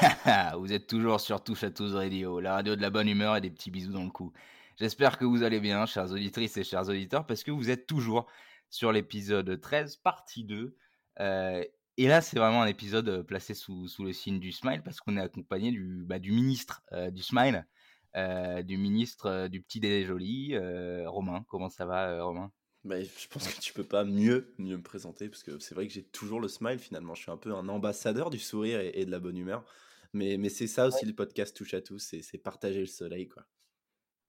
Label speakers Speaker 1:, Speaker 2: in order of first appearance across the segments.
Speaker 1: vous êtes toujours sur Touche à tous Radio, la radio de la bonne humeur et des petits bisous dans le cou. J'espère que vous allez bien, chers auditrices et chers auditeurs, parce que vous êtes toujours sur l'épisode 13, partie 2. Euh, et là, c'est vraiment un épisode euh, placé sous, le signe du smile, parce qu'on est accompagné du, bah, du ministre euh, du smile, du ministre du petit déjeuner joli, Romain. Comment ça va, Romain?
Speaker 2: Bah, je pense que tu peux pas mieux, mieux me présenter, parce que c'est vrai que j'ai toujours le smile finalement. Je suis un peu un ambassadeur du sourire et, de la bonne humeur. Mais, mais c'est ça aussi le podcast touche à tous, c'est partager le soleil. quoi.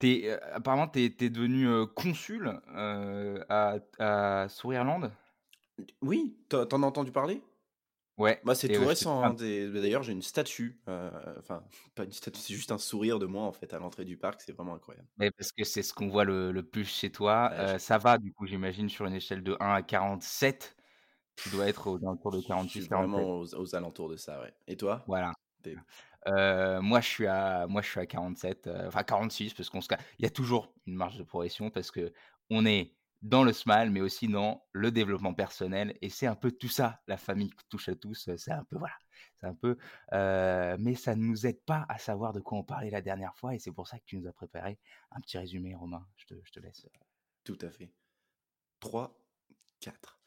Speaker 1: Es, euh, apparemment, tu es, devenu euh, consul euh, à, à Sourireland?
Speaker 2: Oui, t'en as entendu parler?
Speaker 1: Ouais.
Speaker 2: Bah, c'est tout récent. Hein, d'ailleurs, j'ai une statue. Enfin, pas une statue, c'est juste un sourire de moi en fait à l'entrée du parc. C'est vraiment incroyable.
Speaker 1: Mais parce que c'est ce qu'on voit le, le, plus chez toi. ça va, du coup, j'imagine, sur une échelle de 1 à 47. Tu dois être aux alentours de 46,
Speaker 2: Vraiment aux, alentours de ça, ouais. Et toi?
Speaker 1: Voilà. moi, je suis à, moi, je suis à 47, enfin 46, parce qu'on se, il y a toujours une marge de progression parce que on est dans le smile, mais aussi dans le développement personnel. Et c'est un peu tout ça, la famille touche à tous. C'est un peu, voilà, c'est un peu, mais ça ne nous aide pas à savoir de quoi on parlait la dernière fois. Et c'est pour ça que tu nous as préparé un petit résumé, Romain. Je te, je te laisse.
Speaker 2: Tout à fait. 3, 4.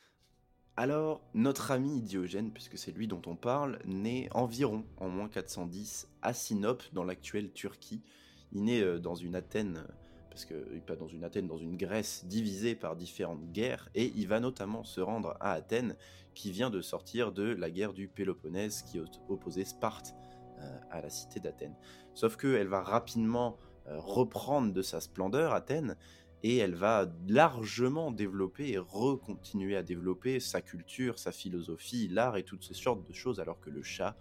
Speaker 2: Alors, notre ami Diogène, puisque c'est lui dont on parle, naît environ en moins 410 à Sinope, dans l'actuelle Turquie. Il naît dans une Athènes parce qu'il pas dans une Athènes, dans une Grèce divisée par différentes guerres, et il va notamment se rendre à Athènes, qui vient de sortir de la guerre du Péloponnèse qui opposait Sparte euh, à la cité d'Athènes. Sauf qu'elle va rapidement euh, reprendre de sa splendeur Athènes, et elle va largement développer et recontinuer à développer sa culture, sa philosophie, l'art et toutes ces sortes de choses, alors que le chat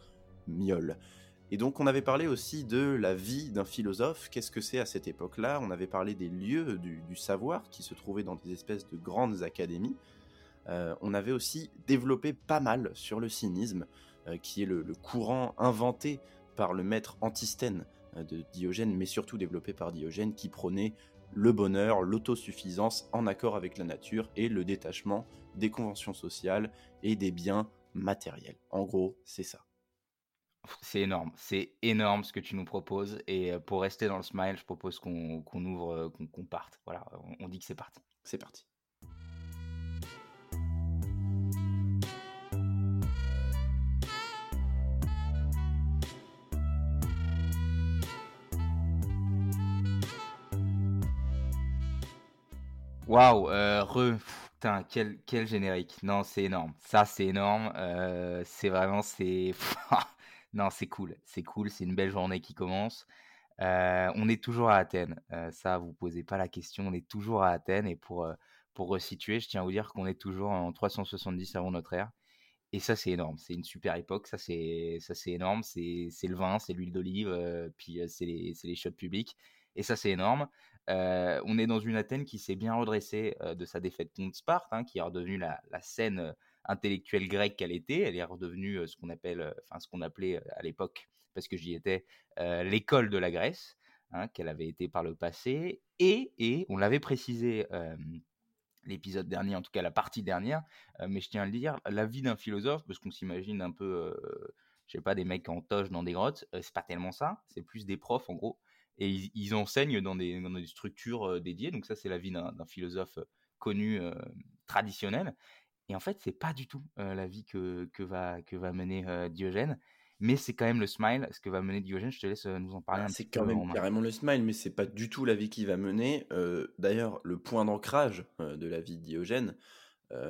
Speaker 2: miaule. Et donc on avait parlé aussi de la vie d'un philosophe, qu'est-ce que c'est à cette époque-là, on avait parlé des lieux du, savoir qui se trouvaient dans des espèces de grandes académies, euh, on avait aussi développé pas mal sur le cynisme, euh, qui est le, courant inventé par le maître Antisthène euh, de Diogène, mais surtout développé par Diogène, qui prônait le bonheur, l'autosuffisance en accord avec la nature et le détachement des conventions sociales et des biens matériels. En gros, c'est ça.
Speaker 1: C'est énorme, c'est énorme ce que tu nous proposes. Et euh, pour rester dans le smile, je propose qu'on ouvre, euh, qu'on parte. Voilà, on, dit que c'est parti.
Speaker 2: C'est parti.
Speaker 1: Waouh, euh, re, putain, quel, quel générique. Non, c'est énorme. Ça, c'est énorme. c'est vraiment, c'est. Non, c'est cool, c'est cool, c'est une belle journée qui commence. On est toujours à Athènes, ça vous posez pas la question, on est toujours à Athènes et pour, pour resituer, je tiens à vous dire qu'on est toujours en 370 avant notre ère et ça c'est énorme, c'est une super époque, ça c'est ça c'est énorme, c'est le vin, c'est l'huile d'olive, puis c'est les c'est les shots publics et ça c'est énorme. on est dans une Athènes qui s'est bien redressée de sa défaite contre Sparte, hein, qui est redevenue la, la scène intellectuelle grecque qu'elle était. Elle est redevenue ce qu'on appelle, enfin ce qu'on appelait à l'époque, parce que j'y étais, l'école de la Grèce, hein, qu'elle avait été par le passé. Et, et on l'avait précisé l'épisode dernier, en tout cas la partie dernière, mais je tiens à le dire, la vie d'un philosophe, parce qu'on s'imagine un peu, je sais pas, des mecs en toge dans des grottes, c'est pas tellement ça, c'est plus des profs en gros, et ils, enseignent dans des, dans des, structures dédiées, donc ça c'est la vie d'un philosophe connu, traditionnel, et en fait, c'est pas du tout la vie que, que, va, que va mener Diogène, mais c'est quand même le smile, ce que va mener Diogène. Je te laisse nous en parler
Speaker 2: ah,
Speaker 1: un
Speaker 2: petit peu. C'est quand même carrément le smile, mais c'est pas du tout la vie qu'il va mener. D'ailleurs, le point d'ancrage de la vie de Diogène,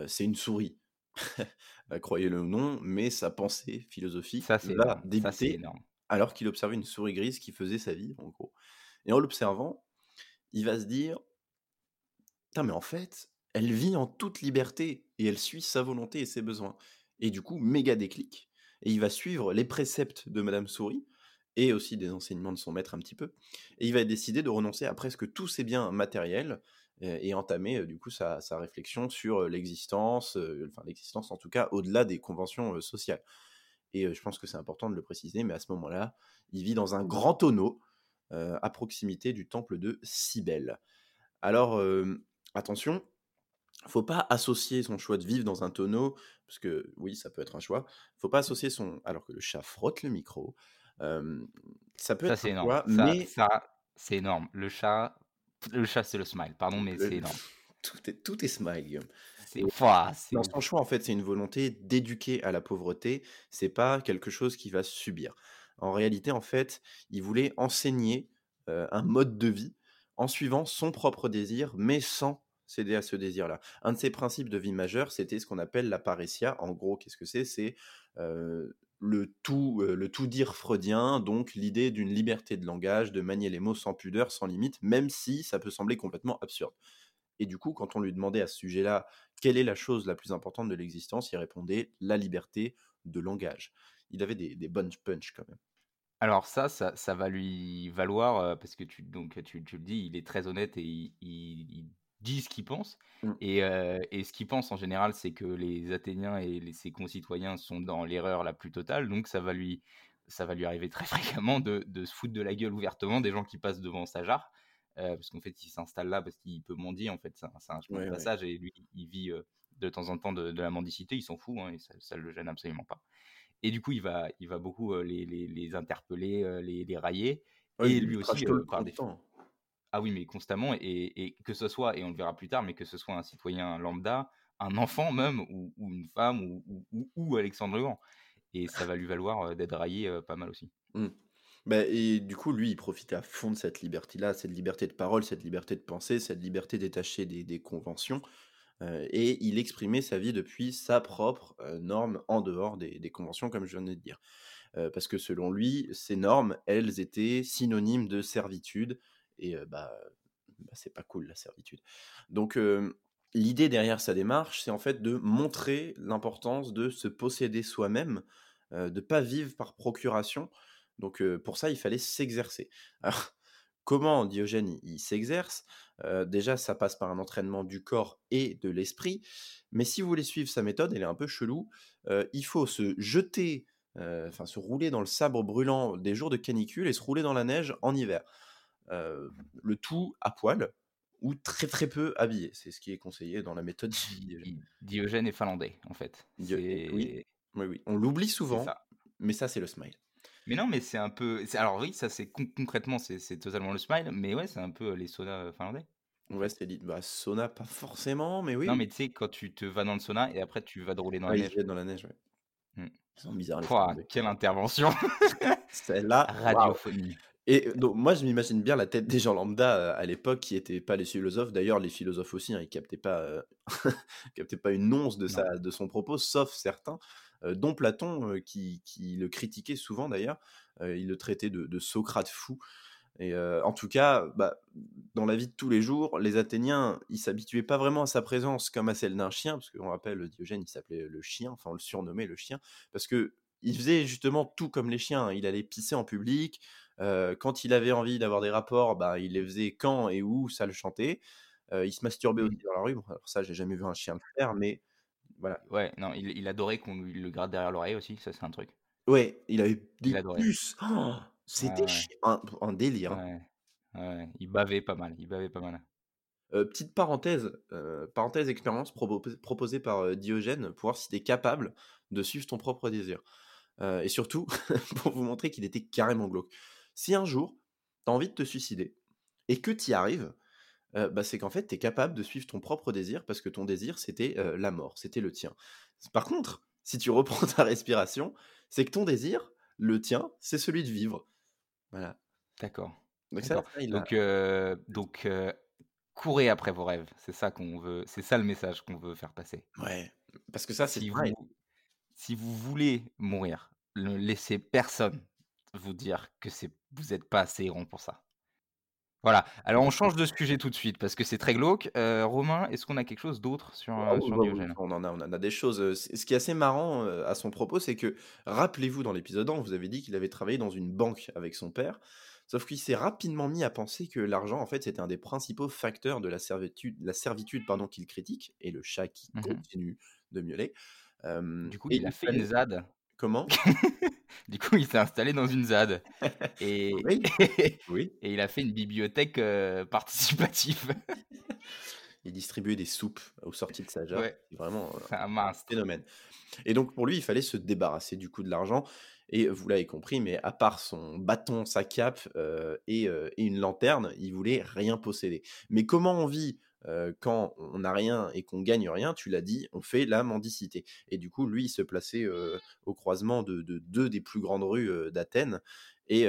Speaker 2: c'est une souris. Bah, croyez-le ou non, mais sa pensée philosophique
Speaker 1: ça, va débuter
Speaker 2: alors qu'il observait une souris grise qui faisait sa vie, en gros. Et en l'observant, il va se dire mais en fait, elle vit en toute liberté et elle suit sa volonté et ses besoins. Et du coup, méga déclic. Et il va suivre les préceptes de Madame Souris et aussi des enseignements de son maître un petit peu. Et il va décider de renoncer à presque tous ses biens matériels et, entamer du coup sa, réflexion sur l'existence, enfin l'existence en tout cas au-delà des conventions sociales. Et je pense que c'est important de le préciser, mais à ce moment-là, il vit dans un grand tonneau à proximité du temple de Cybèle. Alors, attention, Faut pas associer son choix de vivre dans un tonneau, parce que oui, ça peut être un choix. Faut pas associer son alors que le chat frotte le micro, ça peut
Speaker 1: Ça,
Speaker 2: être
Speaker 1: c'est
Speaker 2: un
Speaker 1: énorme.
Speaker 2: choix,
Speaker 1: Ça
Speaker 2: mais
Speaker 1: ça, c'est énorme. Le chat le chat, c'est le smile, pardon, mais
Speaker 2: le
Speaker 1: c'est énorme.
Speaker 2: tout est tout est smile, Guillaume
Speaker 1: C'est
Speaker 2: et
Speaker 1: waouh,
Speaker 2: dans
Speaker 1: c'est
Speaker 2: son choix, en fait, c'est une volonté d'éduquer à la pauvreté, c'est pas quelque chose qu'il va subir. En réalité, en fait, il voulait enseigner, un mode de vie en suivant son propre désir, mais sans céder à ce désir-là. Un de ses principes de vie majeurs, c'était ce qu'on appelle la. En gros, qu'est-ce que c'est? C'est, heu, le tout, heu, le tout dire freudien, donc l'idée d'une liberté de langage, de manier les mots sans pudeur, sans limite, même si ça peut sembler complètement absurde. Et du coup, quand on lui demandait à ce sujet-là, quelle est la chose la plus importante de l'existence, il répondait la liberté de langage. Il avait des, bonnes punch quand même.
Speaker 1: alors ça ça va lui valoir, heu, parce que tu donc tu le dis, il est très honnête et il dit ce qu'il pense
Speaker 2: Mm.
Speaker 1: et et ce qu'il pense en général, c'est que les Athéniens et les ses concitoyens sont dans l'erreur la plus totale, donc ça va lui ça va lui arriver très fréquemment de de se foutre de la gueule ouvertement des gens qui passent devant sa jarre, parce qu'en fait, il s'installe là parce qu'il peut mendier, en fait, c'est un chemin de
Speaker 2: ouais.
Speaker 1: passage et lui, il vit, de temps en temps de de la mendicité, il s'en fout, hein et ça ça le gêne absolument pas. Et du coup, il va il va beaucoup, les les les interpeller, les les railler
Speaker 2: Ouais,
Speaker 1: et lui aussi, par
Speaker 2: tout le
Speaker 1: déf
Speaker 2: temps.
Speaker 1: Ah oui, mais constamment et que ce soit et on le verra plus tard, mais que ce soit un citoyen lambda, un enfant même ou une femme ou ou Alexandre le Grand et ça va lui valoir, heu, d'être raillé, heu, pas mal aussi.
Speaker 2: Mm. Bah, et du coup, lui, il profitait à fond de cette liberté-là, cette liberté de parole, cette liberté de penser, cette liberté détachée des, conventions. euh, et il exprimait sa vie depuis sa propre euh, norme en dehors des, conventions, comme je viens de dire. Euh, parce que selon lui, ces normes, elles étaient synonymes de servitude. Et bah, bah, c'est pas cool la servitude. Donc l'idée derrière sa démarche, c'est en fait de montrer l'importance de se posséder soi-même, euh, de pas vivre par procuration. Donc pour ça, il fallait s'exercer. Alors, comment Diogène il, s'exerce? Déjà, ça passe par un entraînement du corps et de l'esprit. Mais si vous voulez suivre sa méthode, elle est un peu chelou. Il faut se jeter enfin se rouler dans le sabre brûlant des jours de canicule et se rouler dans la neige en hiver. Euh, le tout à poil ou très très peu habillé. C'est ce qui est conseillé dans la méthode
Speaker 1: Di
Speaker 2: Diogène.
Speaker 1: Di Diogène est finlandais, en fait.
Speaker 2: Dio- Oui,
Speaker 1: C'est
Speaker 2: oui, oui. On l'oublie souvent,
Speaker 1: ça.
Speaker 2: mais ça c'est le smile.
Speaker 1: Mais non, mais c'est un peu alors oui, ça c'est con concrètement, c'est totalement le smile, mais ouais, c'est un peu, heu, les saunas, finlandais,
Speaker 2: Ouais, c'est dit. Bah, sauna, pas forcément, mais oui,
Speaker 1: Non, mais tu sais, quand tu te vas dans le sauna et après tu vas te rouler dans la
Speaker 2: Ouais,
Speaker 1: neige.
Speaker 2: dans la neige, ouais.
Speaker 1: Mmh.
Speaker 2: Ils sont bizarres les
Speaker 1: Pouah,
Speaker 2: Finlandais.
Speaker 1: quelle intervention!
Speaker 2: Celle-là, waouh!
Speaker 1: Radiophonique.
Speaker 2: Et donc, moi, je m'imagine bien la tête des gens lambda euh, à l'époque qui n'étaient pas les philosophes. D'ailleurs, les philosophes aussi, hein, ils captaient pas, euh, captaient pas une once de, sa, de son propos, sauf certains, euh, dont Platon, euh, qui, qui le critiquait souvent d'ailleurs. Euh, il le traitait de, de Socrate fou. Et euh, en tout cas, bah, dans la vie de tous les jours, les Athéniens, ils s'habituaient pas vraiment à sa présence comme à celle d'un chien, parce qu'on rappelle, Diogène, il s'appelait le chien, enfin on le surnommait le chien, parce que il faisait justement tout comme les chiens. Il allait pisser en public. Euh, quand il avait envie d'avoir des rapports, bah, il les faisait quand et où ça le chantait. Euh, il se masturbait
Speaker 1: Mmh.
Speaker 2: aussi dans la rue. Bon, alors ça, j'ai jamais vu un chien le faire, mais voilà.
Speaker 1: Ouais, non, il il adorait qu'on lui le gratte derrière l'oreille aussi, ça c'est un truc.
Speaker 2: Ouais, il avait des
Speaker 1: Il
Speaker 2: puces. Oh, C'était
Speaker 1: ouais,
Speaker 2: un, un délire. hein.
Speaker 1: ouais, ouais, il bavait pas mal, il bavait pas mal.
Speaker 2: Euh, petite parenthèse, euh, parenthèse expérience propo- proposée par euh, Diogène pour voir si tu es capable de suivre ton propre désir. Et surtout, pour vous montrer qu'il était carrément glauque. Si un jour, tu as envie de te suicider et que tu y arrives, euh, bah, c'est qu'en fait, tu es capable de suivre ton propre désir parce que ton désir, c'était euh, la mort, c'était le tien. Par contre, si tu reprends ta respiration, c'est que ton désir, le tien, c'est celui de vivre. Voilà.
Speaker 1: D'accord,
Speaker 2: Donc ça, ça.
Speaker 1: Donc courez après vos rêves, c'est ça qu'on veut c'est ça le message qu'on veut faire passer.
Speaker 2: Ouais. Parce que ça, c'est
Speaker 1: Si
Speaker 2: vrai.
Speaker 1: vous si vous voulez mourir, ne laissez personne vous dire que c'est vous êtes pas assez rond pour ça. Voilà, alors on change de sujet tout de suite parce que c'est très glauque. Heu, Romain, est-ce qu'on a quelque chose d'autre sur,
Speaker 2: Ah oui,
Speaker 1: sur
Speaker 2: bah oui,
Speaker 1: Diogène?
Speaker 2: on en a, on en a des choses. euh, Ce qui est assez marrant euh, à son propos, c'est que, rappelez-vous, dans l'épisode 1, on vous avez dit qu'il avait travaillé dans une banque avec son père, sauf qu'il s'est rapidement mis à penser que l'argent, en fait, c'était un des principaux facteurs de la servitude, la servitude pardon, qu'il critique, et le chat qui
Speaker 1: Mmh
Speaker 2: continue de miauler. Euh,
Speaker 1: Du coup,
Speaker 2: et
Speaker 1: il a fait une
Speaker 2: fallait... Comment?
Speaker 1: Du coup, il s'est installé dans une ZAD et
Speaker 2: Oui, oui.
Speaker 1: et il a fait une bibliothèque, heu, participative.
Speaker 2: Il distribuait des soupes aux sorties de sa jarre.
Speaker 1: Ouais.
Speaker 2: C'est vraiment
Speaker 1: C'est un
Speaker 2: un
Speaker 1: mince.
Speaker 2: phénomène. Et donc pour lui, il fallait se débarrasser du coup de l'argent. Et vous l'avez compris, mais à part son bâton, sa cape euh, et, euh, et une lanterne, il voulait rien posséder. Mais comment on vit euh, quand on n'a rien et qu'on gagne rien Tu l'as dit, on fait la mendicité. Et du coup, lui, il se plaçait euh, au croisement de, de deux des plus grandes rues euh, d'Athènes. Et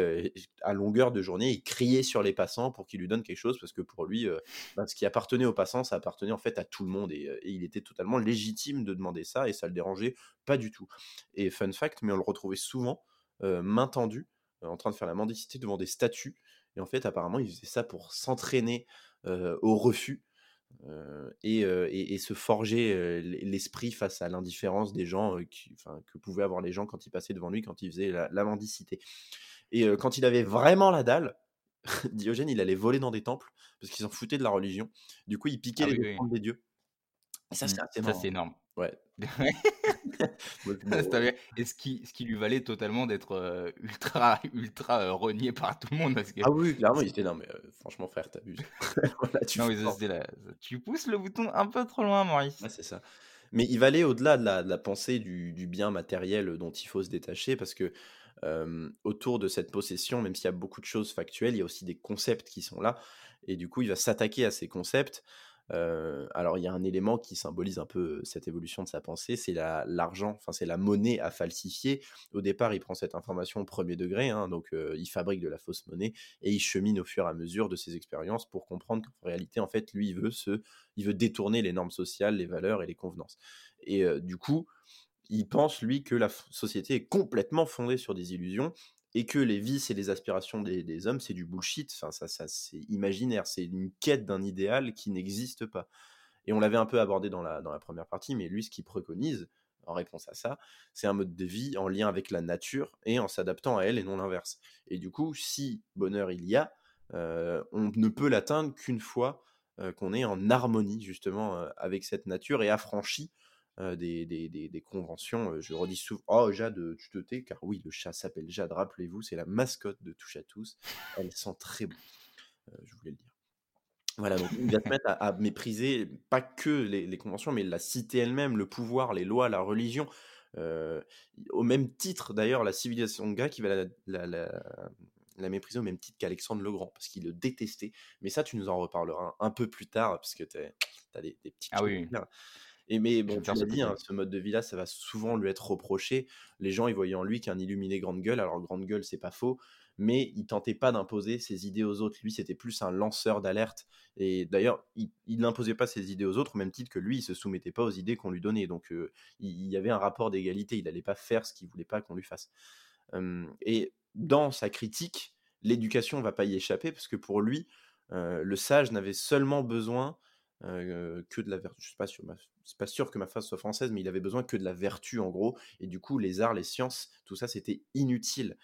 Speaker 2: à longueur de journée, il criait sur les passants pour qu'ils lui donnent quelque chose, parce que pour lui, bah, ce qui appartenait aux passants, ça appartenait en fait à tout le monde, et, il était totalement légitime de demander ça, et ça le dérangeait pas du tout. Et fun fact, mais on le retrouvait souvent, main tendue, en train de faire la mendicité devant des statues, et en fait, apparemment, il faisait ça pour s'entraîner au refus, et, euh, et- et se forger euh, l'esprit face à l'indifférence des gens euh, qui, enfin, que pouvaient avoir les gens quand ils passaient devant lui, quand il faisait la, la mendicité. Et euh, quand il avait vraiment la dalle, Diogène, il allait voler dans des temples parce qu'ils s'en foutaient de la religion. Du coup, il piquait
Speaker 1: Ah
Speaker 2: les
Speaker 1: oui, oui.
Speaker 2: offrandes des dieux. Et ça, c'est
Speaker 1: c'est énorme.
Speaker 2: Ouais.
Speaker 1: Et ce qui, ce qui lui valait totalement d'être euh, ultra, ultra euh, renié par tout le monde. Parce que
Speaker 2: Ah oui, clairement, il était non, mais euh, franchement, frère, t'abuses. Voilà, tu
Speaker 1: Non, mais tu pousses le bouton un peu trop loin, Maurice.
Speaker 2: Ouais, c'est ça. Mais il va aller au-delà de la, de la pensée du, du bien matériel dont il faut se détacher, parce que autour de cette possession, même s'il y a beaucoup de choses factuelles, il y a aussi des concepts qui sont là. Et du coup, il va s'attaquer à ces concepts. Alors, il y a un élément qui symbolise un peu cette évolution de sa pensée, c'est la- l'argent, enfin, c'est la monnaie à falsifier. Au départ, il prend cette information au premier degré, hein, donc il fabrique de la fausse monnaie et il chemine au fur et à mesure de ses expériences pour comprendre qu'en réalité, en fait, lui, il veut, se, il veut détourner les normes sociales, les valeurs et les convenances. Et du coup, il pense, lui, que la société est complètement fondée sur des illusions et que les vices et les aspirations des, hommes, c'est du bullshit. Enfin, ça, ça c'est imaginaire. C'est une quête d'un idéal qui n'existe pas. Et on l'avait un peu abordé dans la, dans la première partie, mais lui, ce qu'il préconise, en réponse à ça, c'est un mode de vie en lien avec la nature et en s'adaptant à elle et non l'inverse. Et du coup, si bonheur il y a, euh, on ne peut l'atteindre qu'une fois euh, qu'on est en harmonie justement euh, avec cette nature et affranchi des, des, des- des conventions. Euh, je redis souvent, oh Jade, tu te tais, car oui, le chat s'appelle Jade, rappelez-vous, c'est la mascotte de Touche à tous. Elle sent très bon, euh, je voulais le dire. Voilà, donc il va se mettre à, à mépriser pas que les, les conventions, mais la cité elle-même, le pouvoir, les lois, la religion. Euh, au même titre, d'ailleurs, la civilisation grecque, il va la, la- la- la mépriser au même titre qu'Alexandre le Grand, parce qu'il le détestait. Mais ça, tu nous en reparleras un, un peu plus tard, parce que tu as des, des petites
Speaker 1: Ah oui.
Speaker 2: Et mais bon, tu l'as dit, hein, ce mode de vie-là, ça va souvent lui être reproché. Les gens, ils voyaient en lui qu'un illuminé grande gueule. Alors, grande gueule, c'est pas faux, mais il tentait pas d'imposer ses idées aux autres. Lui, c'était plus un lanceur d'alerte. Et d'ailleurs, il n'imposait pas ses idées aux autres, au même titre que lui, il se soumettait pas aux idées qu'on lui donnait. Donc, euh, il y avait un rapport d'égalité. Il n'allait pas faire ce qu'il voulait pas qu'on lui fasse. Et dans sa critique, l'éducation va pas y échapper, parce que pour lui, euh, le sage n'avait seulement besoin euh, que de la vertu. Je suis pas sûr, ma- c'est pas sûr que ma phrase soit française, mais il avait besoin que de la vertu en gros. Et du coup, les arts, les sciences, tout ça, c'était inutile.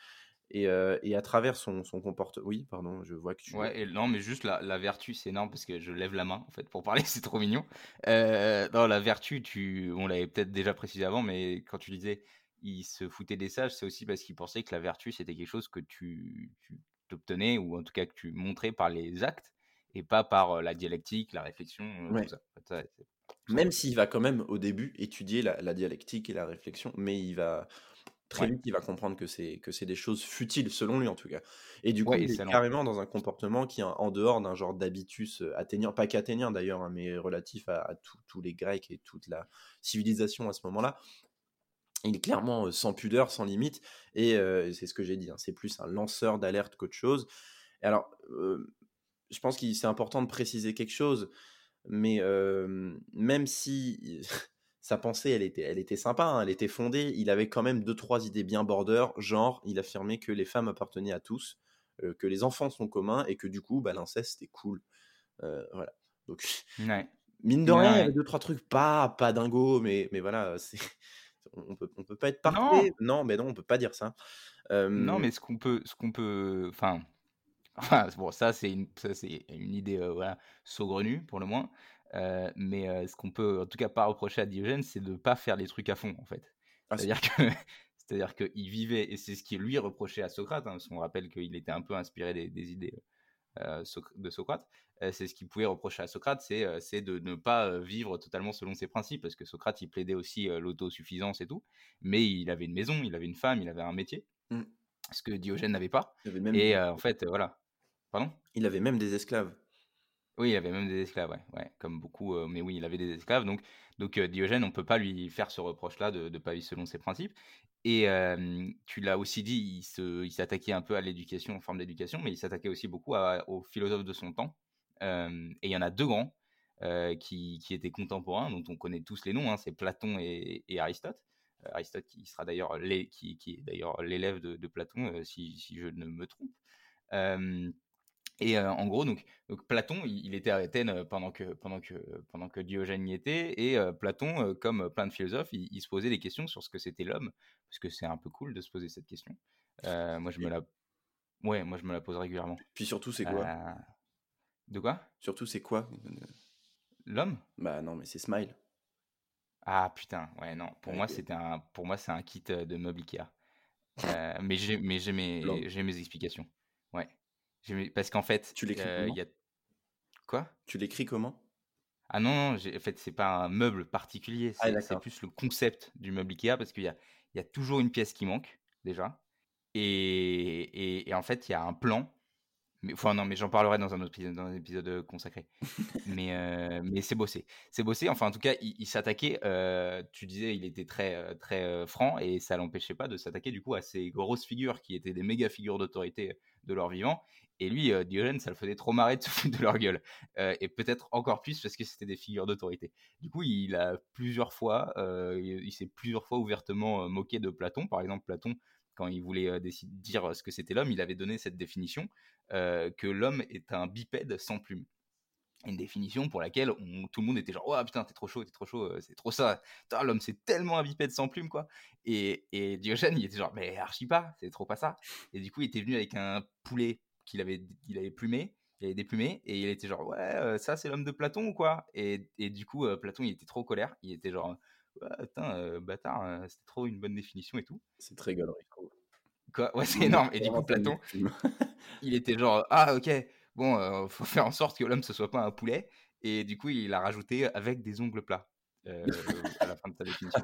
Speaker 2: Et, euh, et à travers son, son comportement. Oui, pardon, je vois que tu.
Speaker 1: Ouais, et non, mais juste la, la vertu, c'est énorme parce que je lève la main en fait pour parler, c'est trop mignon. Euh, non, la vertu, tu, on l'avait peut-être déjà précisé avant, mais quand tu disais il se foutait des sages, c'est aussi parce qu'il pensait que la vertu c'était quelque chose que tu, tu t'obtenais ou en tout cas que tu montrais par les actes et pas par la dialectique, la réflexion,
Speaker 2: Ouais.
Speaker 1: tout ça.
Speaker 2: Même s'il va quand même au début étudier la, la dialectique et la réflexion, mais il va très
Speaker 1: Ouais.
Speaker 2: vite, il va comprendre que c'est que c'est des choses futiles selon lui en tout cas. Et du coup,
Speaker 1: Ouais,
Speaker 2: il est carrément dans un comportement qui est en dehors d'un genre d'habitus athénien, pas qu'athénien d'ailleurs, hein, mais relatif à, à tous les Grecs et toute la civilisation à ce moment-là. Il est clairement sans pudeur, sans limite, et euh, c'est ce que j'ai dit, hein, c'est plus un lanceur d'alerte qu'autre chose. Alors, euh, je pense que c'est important de préciser quelque chose, mais euh, même si sa pensée, elle était, elle était sympa, hein, elle était fondée, il avait quand même deux, trois idées bien border, genre, il affirmait que les femmes appartenaient à tous, euh, que les enfants sont communs, et que du coup, bah, l'inceste, c'était cool. Euh, voilà. Donc,
Speaker 1: Ouais.
Speaker 2: mine de rien, il y avait deux, trois trucs pas, pas dingo, mais, mais voilà, c'est... On peut, on peut pas être parfait. Non, mais non, on peut pas dire ça.
Speaker 1: non, mais ce qu'on peut, ce qu'on peut, enfin, Enfin, bon, ça c'est une, ça, c'est une idée euh, voilà, saugrenue pour le moins. Euh, mais euh, ce qu'on peut en tout cas pas reprocher à Diogène, c'est de ne pas faire les trucs à fond en fait.
Speaker 2: ah, c'est-
Speaker 1: C'est-à-dire que c'est-à-dire qu'il vivait et c'est ce qui lui reprochait à Socrate, hein, parce qu'on rappelle qu'il était un peu inspiré des, des idées de Socrate, c'est ce qu'il pouvait reprocher à Socrate, c'est de ne pas vivre totalement selon ses principes, parce que Socrate, il plaidait aussi l'autosuffisance et tout, mais il avait une maison, il avait une femme, il avait un métier, mmh. ce que Diogène n'avait pas. Et en fait, voilà. Pardon?
Speaker 2: Il avait même des esclaves.
Speaker 1: Oui, il avait même des esclaves, ouais, ouais comme beaucoup, mais oui, il avait des esclaves. Donc, donc Diogène, on ne peut pas lui faire ce reproche-là de ne pas vivre selon ses principes. Et tu l'as aussi dit, il s'attaquait un peu à l'éducation, en forme d'éducation, mais il s'attaquait aussi beaucoup aux philosophes de son temps. et il y en a deux grands qui, qui, étaient contemporains, dont on connaît tous les noms, hein, c'est Platon et, Aristote. Aristote qui sera d'ailleurs qui, qui, est d'ailleurs l'élève de, de, Platon, si, si, je ne me trompe. Et en gros, donc, donc Platon, il, était à Athènes pendant que, pendant que, pendant que Diogène y était, et Platon, comme plein de philosophes, il, se posait des questions sur ce que c'était l'homme, parce que c'est un peu cool de se poser cette question. moi, je me la, ouais, moi, je me la pose régulièrement.
Speaker 2: Puis surtout, c'est quoi?
Speaker 1: De quoi?
Speaker 2: Surtout, c'est quoi?
Speaker 1: L'homme?
Speaker 2: Bah non, mais c'est Smile.
Speaker 1: Ah putain, ouais, non. Pour moi, c'était un, pour moi, c'est un kit de meubles Ikea. mais j'ai, mais j'ai mes, j'ai mes explications. Parce qu'en fait,
Speaker 2: tu l'écris euh, a...
Speaker 1: Quoi?
Speaker 2: Tu l'écris comment?
Speaker 1: Ah non, non en fait, c'est pas un meuble particulier, ah, c'est plus le concept du meuble Ikea parce qu'il y a, il y a toujours une pièce qui manque, déjà. Et, et, en fait, il y a un plan. Mais, enfin, non, mais j'en parlerai dans un autre épisode, dans un épisode euh, consacré. mais euh, mais c'est bossé. C'est bossé. Enfin, en tout cas, il, s'attaquait. tu disais, il était très, très franc et ça l'empêchait pas de s'attaquer du coup à ces grosses figures qui étaient des méga figures d'autorité de leur vivant et lui, euh, Diogène, ça le faisait trop marrer de de leur gueule. Euh, et peut-être encore plus parce que c'était des figures d'autorité. Du coup, il a plusieurs fois, euh, il, s'est plusieurs fois ouvertement moqué de Platon. Par exemple, Platon, quand il voulait dire ce que c'était l'homme, il avait donné cette définition que l'homme est un bipède sans plumes une définition pour laquelle tout le monde était genre oh putain t'es trop chaud t'es trop chaud c'est trop ça l'homme c'est tellement un bipède sans plume quoi. Et, Diogène il était genre mais archi pas c'est trop pas ça. Et du coup il était venu avec un poulet qu'il avait, plumé, il avait déplumé, et il était genre, ouais, ça c'est l'homme de Platon ou quoi. Et, et, du coup, Platon, il était trop colère, il était genre, ouais, putain, bâtard, c'était trop une bonne définition et tout.
Speaker 2: C'est très galerie,
Speaker 1: quoi. Ouais, c'est énorme. Et du coup, Platon, il était genre, ah, ok, bon, faut faire en sorte que l'homme ce soit pas un poulet, et du coup, il a rajouté avec des ongles plats. à la fin de sa définition.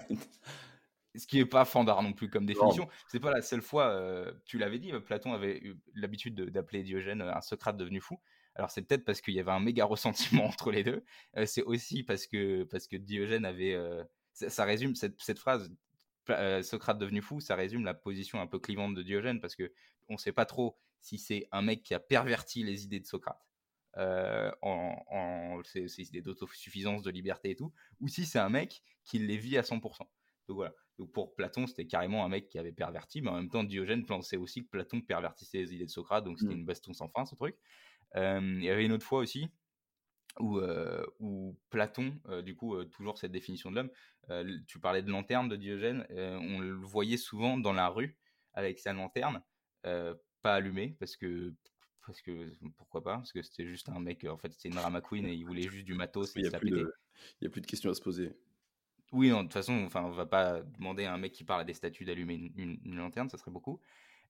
Speaker 1: ce qui n'est pas fandard non plus comme définition. C'est pas la seule fois, euh, tu l'avais dit, Platon avait eu l'habitude d'appeler Diogène euh, un Socrate devenu fou. Alors c'est peut-être parce qu'il y avait un méga ressentiment entre les deux. Euh, c'est aussi parce que, parce que Diogène avait... Ça, résume cette, cette phrase, Socrate devenu fou, ça résume la position un peu clivante de Diogène parce que on sait pas trop si c'est un mec qui a perverti les idées de Socrate. en, en ses, idées d'autosuffisance, de liberté et tout, ou si c'est un mec qui les vit à 100%. Donc voilà. Donc pour Platon, c'était carrément un mec qui avait perverti, mais en même temps, Diogène pensait aussi que Platon pervertissait les idées de Socrate, donc c'était mm. une baston sans fin, ce truc. Euh, il y avait une autre fois aussi où, euh, où Platon, euh, du coup, toujours cette définition de l'homme, tu parlais de lanterne de Diogène, on le voyait souvent dans la rue avec sa lanterne, pas allumée, parce que parce que pourquoi pas parce que c'était juste un mec en fait c'était une drama queen et il voulait juste du matos
Speaker 2: il n'y a, a, plus de questions à se poser
Speaker 1: oui, de toute façon, enfin, on va pas demander à un mec qui parle à des statues d'allumer une, lanterne, ça serait beaucoup.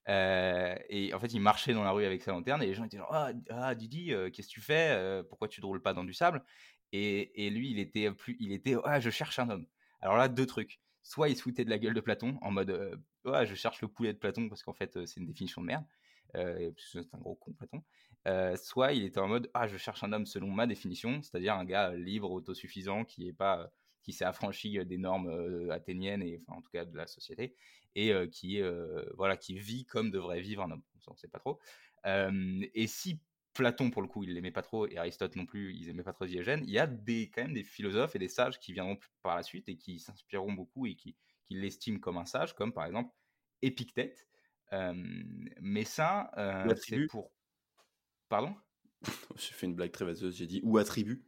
Speaker 1: Euh, et en fait, il marchait dans la rue avec sa lanterne et les gens étaient genre Ah, ah Didi, euh, qu'est-ce que tu fais euh, Pourquoi tu ne roules pas dans du sable? et, et, lui, il était plus, il était Ah, je cherche un homme. Alors là, deux trucs. Soit il se foutait de la gueule de Platon en mode Ah, je cherche le poulet de Platon parce qu'en fait, c'est une définition de merde. c'est un gros con, Platon. soit il était en mode Ah, je cherche un homme selon ma définition, c'est-à-dire un gars libre, autosuffisant, qui est pas qui s'est affranchi des normes athéniennes et enfin en tout cas de la société et qui voilà qui vit comme devrait vivre un homme. On ne sait pas trop. et si Platon, pour le coup, il l'aimait pas trop, et Aristote non plus, ils aimaient pas trop Diogène. Il y a des, quand même des philosophes et des sages qui viendront par la suite et qui s'inspireront beaucoup et qui, qui l'estiment comme un sage, comme par exemple Épictète. mais ça, c'est pour. Pardon?
Speaker 2: J'ai fait une blague très vaseuse, j'ai dit ou attribut.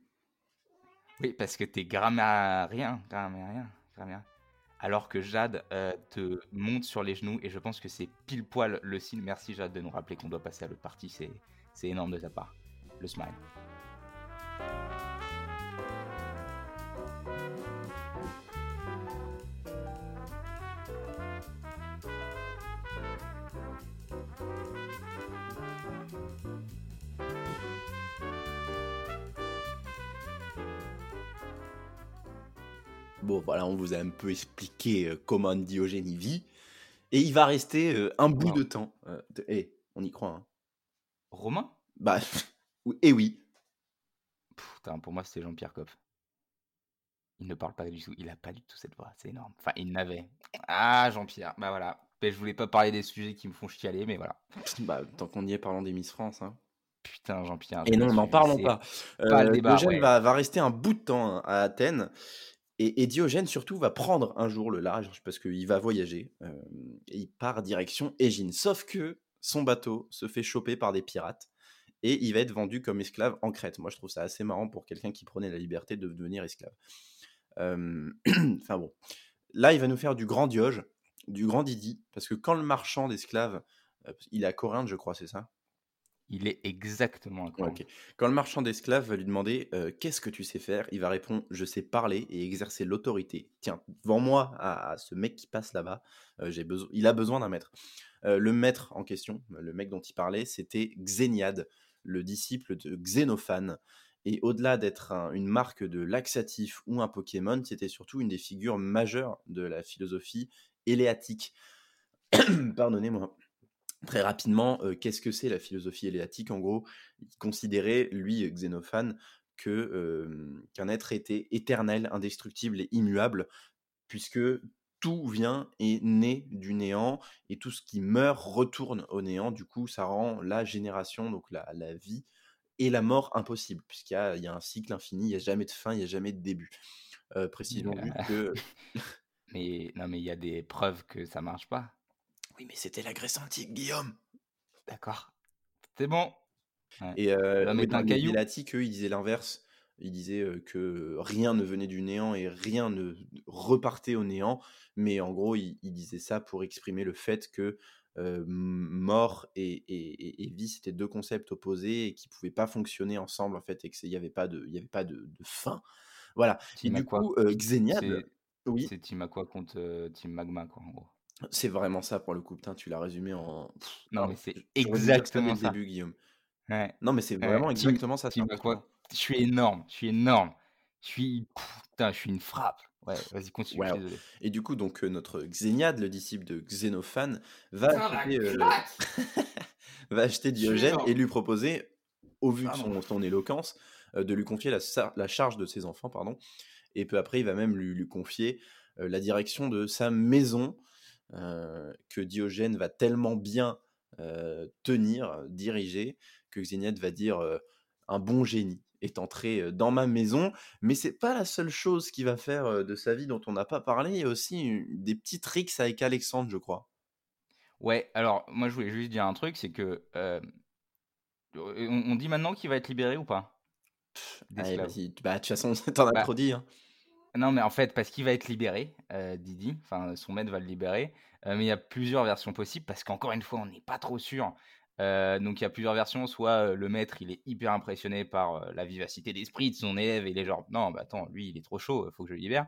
Speaker 1: Oui, parce que t'es grammairien, grammairien, grammairien. Alors que Jade euh, te monte sur les genoux et je pense que c'est pile poil le signe. Merci Jade de nous rappeler qu'on doit passer à l'autre partie, c'est énorme de ta part. Le smile.
Speaker 2: Bon, voilà, on vous a un peu expliqué euh, comment Diogène y vit. Et il va rester euh, un bout de temps. Eh, on y croit. Hein.
Speaker 1: Romain?
Speaker 2: Bah, et oui.
Speaker 1: Putain, pour moi, c'était Jean-Pierre Coff. Il ne parle pas du tout. Il a pas du tout cette voix. C'est énorme. Enfin, il n'avait. Ah, Jean-Pierre. Bah voilà. Je voulais pas parler des sujets qui me font chialer, mais voilà.
Speaker 2: Bah, tant qu'on y est, parlons des Miss France. Hein.
Speaker 1: Putain, Jean-Pierre.
Speaker 2: Et non, n'en parlons pas. Euh, Diogène va, va, rester un bout de temps hein, à Athènes. Et, Diogène, surtout, va prendre un jour le large parce qu'il va voyager. Euh, et il part direction Égine. Sauf que son bateau se fait choper par des pirates. Et il va être vendu comme esclave en Crète. Moi, je trouve ça assez marrant pour quelqu'un qui prenait la liberté de devenir esclave. enfin bon. Là, il va nous faire du grand Dioge, du grand Didi, parce que quand le marchand d'esclaves, euh, il est à Corinthe, je crois, c'est ça?
Speaker 1: Il est exactement à.
Speaker 2: Quand le marchand d'esclaves va lui demander euh, qu'est-ce que tu sais faire, il va répondre je sais parler et exercer l'autorité. Tiens, vends-moi à, ce mec qui passe là-bas. Euh, j'ai besoin, il a besoin d'un maître. le maître en question, le mec dont il parlait, c'était Xéniade, le disciple de Xénophane. Et au-delà d'être une marque de laxatif ou un Pokémon, c'était surtout une des figures majeures de la philosophie éléatique. Pardonnez-moi. Très rapidement, euh, qu'est-ce que c'est la philosophie éléatique En gros, il considérait, lui, Xénophane, que euh, qu'un être était éternel, indestructible et immuable, puisque tout vient et naît du néant, et tout ce qui meurt retourne au néant. Du coup, ça rend la génération, donc la, la vie, et la mort impossible, puisqu'il y, a, un cycle infini, il n'y a jamais de fin, il n'y a jamais de début. Euh, précisons que.
Speaker 1: mais non, mais il y a des preuves que ça marche pas.
Speaker 2: Oui, mais c'était la Grèce antique, Guillaume.
Speaker 1: D'accord. C'est bon.
Speaker 2: Et euh, un caillou. eux, ils disaient l'inverse. Ils disaient euh, que rien ne venait du néant et rien ne repartait au néant. Mais en gros, ils, ils disaient ça pour exprimer le fait que mort et, vie, c'était deux concepts opposés et qui pouvaient pas fonctionner ensemble en fait, et qu'il n'y avait pas de, il y avait pas de, fin. Voilà. et du coup, Xéniade,
Speaker 1: oui. C'est Team Aqua contre Team Magma, quoi, en gros.
Speaker 2: C'est vraiment ça pour le coup. Putain, tu l'as résumé en.
Speaker 1: non, mais c'est exactement ça.
Speaker 2: début, Guillaume. Ouais. Non, mais c'est vraiment exactement ça.
Speaker 1: Team. Je suis énorme. Je suis énorme. Je suis. Putain, je suis une frappe. Ouais, vas-y, continue.
Speaker 2: Et du coup, donc, notre Xéniade, le disciple de Xénophane, va acheter, euh, va acheter Diogène et lui proposer, au vu de son, éloquence, euh, de lui confier la, la, charge de ses enfants. pardon. Et peu après, il va même lui, lui confier euh, la direction de sa maison que Diogène va tellement bien tenir, diriger, que Xéniade va dire un bon génie est entré dans ma maison. Mais c'est pas la seule chose qui va faire de sa vie dont on n'a pas parlé. Il y a aussi des petits tricks avec Alexandre, je crois.
Speaker 1: Ouais, alors moi je voulais juste dire un truc, c'est que on, dit maintenant qu'il va être libéré ou pas?
Speaker 2: Allez, bah, de toute façon, t'en as bah trop dit. Hein.
Speaker 1: Non, mais en fait, parce qu'il va être libéré, Didi, enfin son maître va le libérer, mais il y a plusieurs versions possibles parce qu'encore une fois, on n'est pas trop sûr euh, donc il y a plusieurs versions, soit le maître il est hyper impressionné par la vivacité d'esprit de son élève et il est genre non bah attends lui il est trop chaud, faut que je le libère.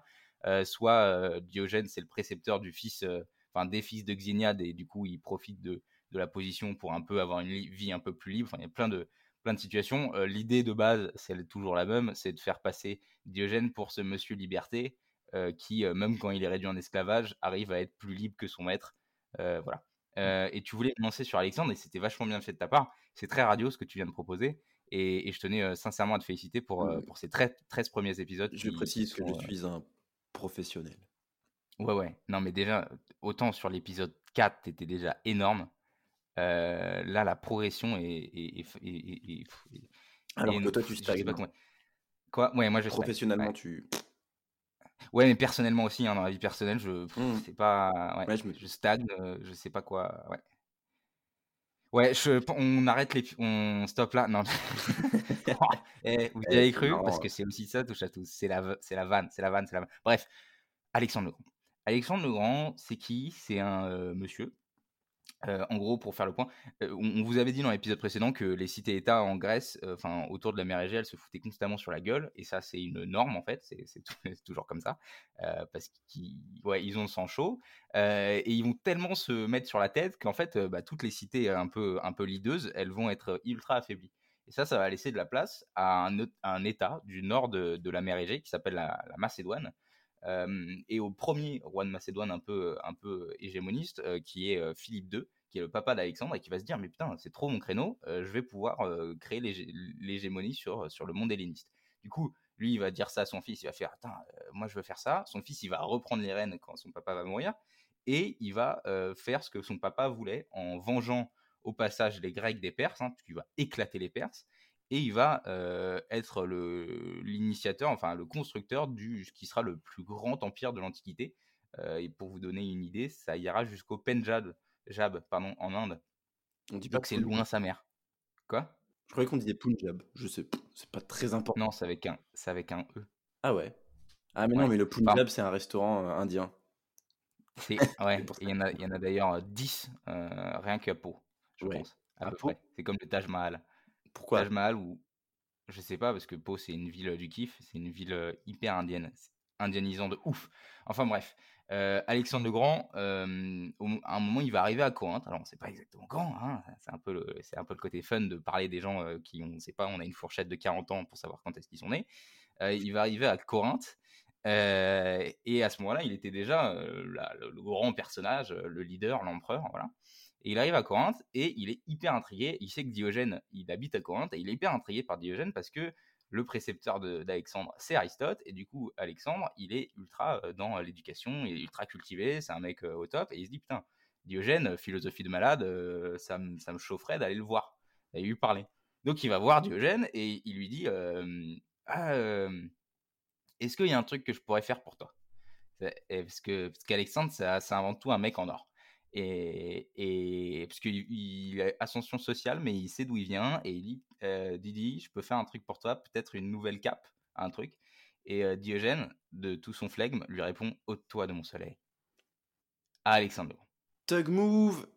Speaker 1: soit Diogène c'est le précepteur du fils, enfin des fils de Xéniade et du coup il profite de, de, la position pour un peu avoir une vie un peu plus libre. Enfin il y a plein de plein de situations. L'idée de base c'est toujours la même, c'est de faire passer Diogène pour ce monsieur liberté qui même quand il est réduit en esclavage arrive à être plus libre que son maître. voilà. Euh, et tu voulais lancer sur Alexandre et c'était vachement bien fait de ta part. C'est très radio ce que tu viens de proposer. Et, je tenais euh, sincèrement à te féliciter pour, euh, pour ces 13, 13, premiers épisodes.
Speaker 2: Je précise que je suis un professionnel.
Speaker 1: Ouais, ouais. Non, mais déjà, autant sur l'épisode 4, tu étais déjà énorme. Là, la progression est.
Speaker 2: Alors que toi, tu stagnes.
Speaker 1: Quoi? Ouais, moi je
Speaker 2: Professionnellement, tu.
Speaker 1: Ouais, mais personnellement aussi, hein, dans la vie personnelle, je mmh. c'est pas ouais, je, stagne, je sais pas quoi, ouais. Ouais, je, on arrête les, on stoppe là. Non. eh, vous y avez cru? Parce que c'est aussi ça touche à tous. C'est la, c'est la vanne, c'est la vanne, c'est la vanne. Bref, Alexandre Legrand. Alexandre Legrand, c'est qui? C'est un monsieur en gros, pour faire le point, on, vous avait dit dans l'épisode précédent que les cités-États en Grèce, enfin autour de la mer Égée, elles se foutaient constamment sur la gueule, et ça c'est une norme en fait, c'est toujours comme ça, parce qu'ils ont le sang chaud, et ils vont tellement se mettre sur la tête qu'en fait, bah, toutes les cités un peu un peu lideuses, elles vont être ultra affaiblies. Et ça, ça va laisser de la place à un, État du nord de, la mer Égée qui s'appelle la, Macédoine, et au premier roi de Macédoine un peu, un peu hégémoniste, qui est Philippe II, qui est le papa d'Alexandre, et qui va se dire Mais putain, c'est trop mon créneau, je vais pouvoir créer l'hégémonie sur, sur le monde helléniste. Du coup, lui, il va dire ça à son fils, il va faire Attends, moi je veux faire ça. Son fils, il va reprendre les rênes quand son papa va mourir, et il va faire ce que son papa voulait en vengeant au passage les Grecs des Perses, hein, puisqu'il va éclater les Perses, et il va être l'initiateur, enfin le constructeur du ce qui sera le plus grand empire de l'Antiquité. et pour vous donner une idée, ça ira jusqu'au Pendjab, Jab, pardon, en Inde. On dit pas que c'est loin sa mère. Quoi?
Speaker 2: Je croyais qu'on disait Punjab. Je sais, c'est pas très important.
Speaker 1: Non, c'est avec un, c'est avec un E.
Speaker 2: Ah ouais. Ah mais non, mais le Punjab, c'est un restaurant indien.
Speaker 1: C'est, ouais, il y en a, il y en a d'ailleurs 10, rien qu'à Pau, je pense. C'est comme le Taj Mahal.
Speaker 2: Pourquoi?
Speaker 1: Taj ou je sais pas parce que Pau c'est une ville du kiff, c'est une ville hyper indienne, indianisant de ouf. Enfin bref, Alexandre le Grand, à un moment il va arriver à Corinthe. Alors on sait pas exactement quand, hein, c'est un peu le, c'est un peu le côté fun de parler des gens qui on sait pas, on a une fourchette de 40 ans pour savoir quand est-ce qu'ils sont nés. il va arriver à Corinthe. et à ce moment-là, il était déjà le, le, grand personnage, le leader, l'empereur, voilà. Et il arrive à Corinthe et il est hyper intrigué. Il sait que Diogène, il habite à Corinthe et il est hyper intrigué par Diogène parce que le précepteur d'Alexandre, c'est Aristote. Et du coup, Alexandre, il est ultra euh, dans l'éducation, il est ultra cultivé, c'est un mec euh, au top. Et il se dit, putain, Diogène, philosophie de malade, euh, ça, me chaufferait d'aller le voir, d'aller lui parler. Donc il va voir Diogène et il lui dit, ah, est-ce qu'il y a un truc que je pourrais faire pour toi? Parce qu'Alexandre, c'est avant tout un mec en or. Et, et parce qu'il a ascension sociale, mais il sait d'où il vient et il dit euh, Didi, je peux faire un truc pour toi, peut-être une nouvelle cape, un truc. Et euh, Diogène, de tout son flegme, lui répond Ôte-toi de mon soleil. À Alexandre.
Speaker 2: Tug move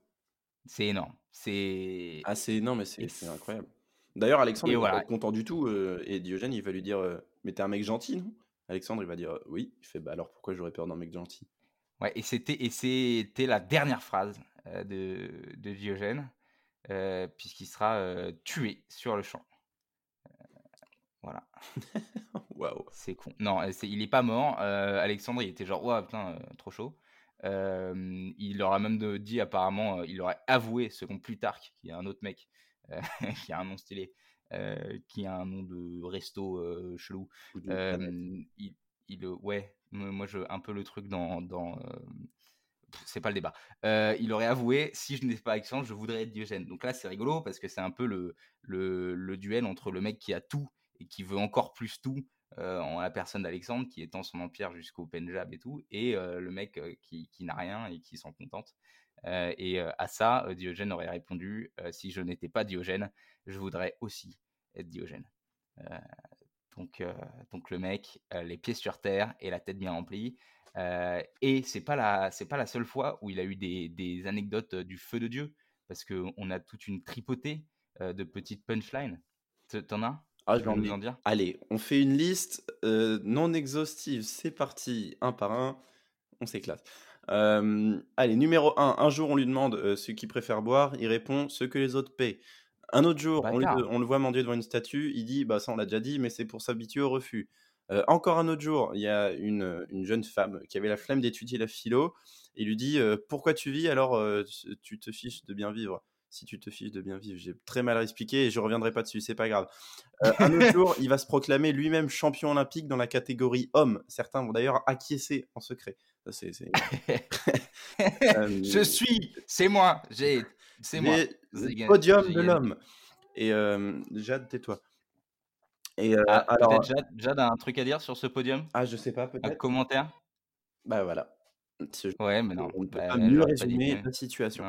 Speaker 1: C'est énorme. C'est.
Speaker 2: Ah, c'est énorme, mais c'est incroyable. D'ailleurs, Alexandre, il va pas être content du tout. Euh, et Diogène, il va lui dire Mais t'es un mec gentil, non? Alexandre, il va dire Oui. Il fait Bah alors pourquoi j'aurais peur d'un mec gentil?
Speaker 1: Ouais, et c'était et c'était la dernière phrase de, de Diogène, puisqu'il sera tué sur le champ. voilà.
Speaker 2: Waouh.
Speaker 1: C'est con. Non, il est pas mort. Alexandre, il était genre, ouais, putain, trop chaud. il leur a même dit apparemment, il aurait avoué, selon Plutarque, qui est un autre mec, qui a un nom stylé, qui a un nom de resto chelou. il, il, ouais, moi, je, un peu le truc dans. dans c'est pas le débat. il aurait avoué si je n'étais pas Alexandre, je voudrais être Diogène. Donc là, c'est rigolo parce que c'est un peu le, duel entre le mec qui a tout et qui veut encore plus tout en la personne d'Alexandre qui étend son empire jusqu'au Pendjab et tout, et le mec qui n'a rien et qui s'en contente. et à ça, Diogène aurait répondu si je n'étais pas Diogène, je voudrais aussi être Diogène. Donc, euh, donc le mec, euh, les pieds sur terre et la tête bien remplie. Euh, et c'est pas la c'est pas la seule fois où il a eu des, des anecdotes du feu de Dieu, parce qu'on a toute une tripotée de petites punchlines. T'en as?
Speaker 2: Ah, je vais en, en dire? Allez, on fait une liste non exhaustive. C'est parti, un par un. On s'éclate. allez, numéro 1. Un jour, on lui demande ce qu'il préfère boire. Il répond ce que les autres paient. Un autre jour, on, le voit mendier devant une statue, il dit bah ça on l'a déjà dit, mais c'est pour s'habituer au refus. Euh, encore un autre jour, il y a une, jeune femme qui avait la flemme d'étudier la philo. Il lui dit euh, pourquoi tu vis alors euh, tu te fiches de bien vivre? Si tu te fiches de bien vivre, j'ai très mal expliqué et je reviendrai pas dessus, c'est pas grave. un autre jour, il va se proclamer lui-même champion olympique dans la catégorie homme. Certains vont d'ailleurs acquiescer en secret.
Speaker 1: je suis, c'est moi, j'ai c'est moi.
Speaker 2: Podium de l'homme. Et euh, Jade, tais-toi.
Speaker 1: Et euh, ah, alors, Jade, a un truc à dire sur ce podium?
Speaker 2: Ah, je sais pas, peut-être.
Speaker 1: Un commentaire?
Speaker 2: Bah voilà.
Speaker 1: Ouais, mais non.
Speaker 2: On ne peut bah, pas mieux résumer la situation.